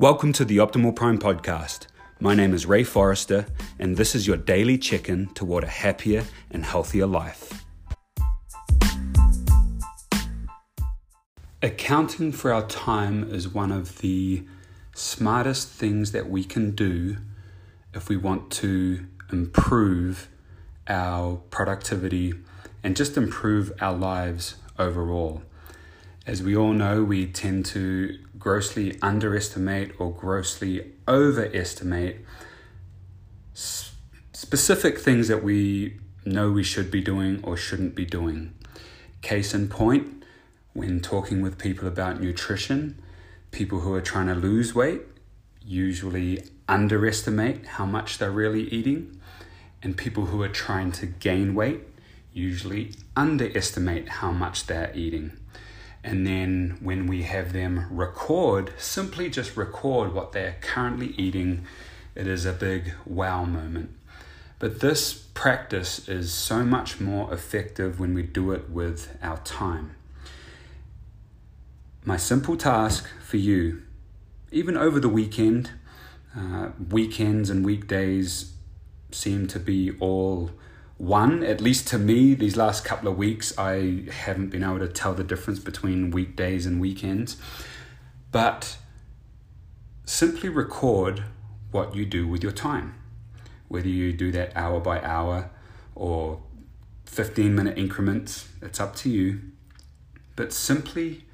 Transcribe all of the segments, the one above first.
Welcome to the Optimal Prime podcast. My name is Ray Forrester, and this is your daily check in toward a happier and healthier life. Accounting for our time is one of the smartest things that we can do if we want to improve our productivity and just improve our lives overall. As we all know, we tend to grossly underestimate or grossly overestimate specific things that we know we should be doing or shouldn't be doing. Case in point, when talking with people about nutrition, people who are trying to lose weight usually underestimate how much they're really eating, and people who are trying to gain weight usually underestimate how much they're eating. And then when we have them record, simply just record what they're currently eating, it is a big wow moment. But this practice is so much more effective when we do it with our time. My simple task for you, even over the weekend, uh, weekends and weekdays seem to be all one, at least to me, these last couple of weeks, I haven't been able to tell the difference between weekdays and weekends. But simply record what you do with your time, whether you do that hour by hour or 15 minute increments, it's up to you. But simply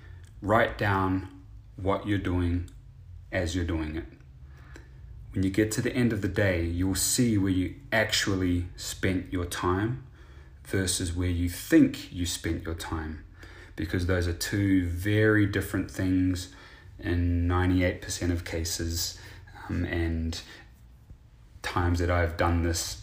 write down what you're doing as you're doing it when you get to the end of the day, you'll see where you actually spent your time versus where you think you spent your time. Because those are two very different things in 98% of cases. Um, and times that I've done this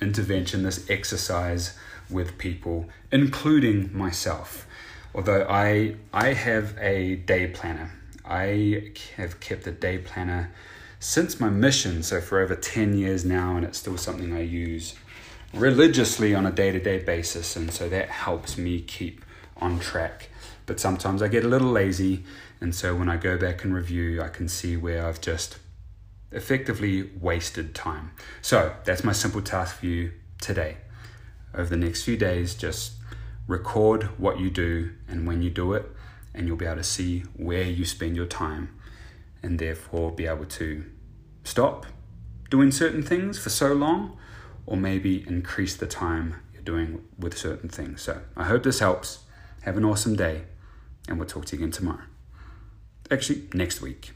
intervention, this exercise with people, including myself. Although I, I have a day planner, I have kept a day planner since my mission, so for over 10 years now, and it's still something I use religiously on a day to day basis, and so that helps me keep on track. But sometimes I get a little lazy, and so when I go back and review, I can see where I've just effectively wasted time. So that's my simple task for you today. Over the next few days, just record what you do and when you do it, and you'll be able to see where you spend your time and therefore be able to stop doing certain things for so long or maybe increase the time you're doing with certain things. So I hope this helps. Have an awesome day, and we'll talk to you again tomorrow. Actually, next week.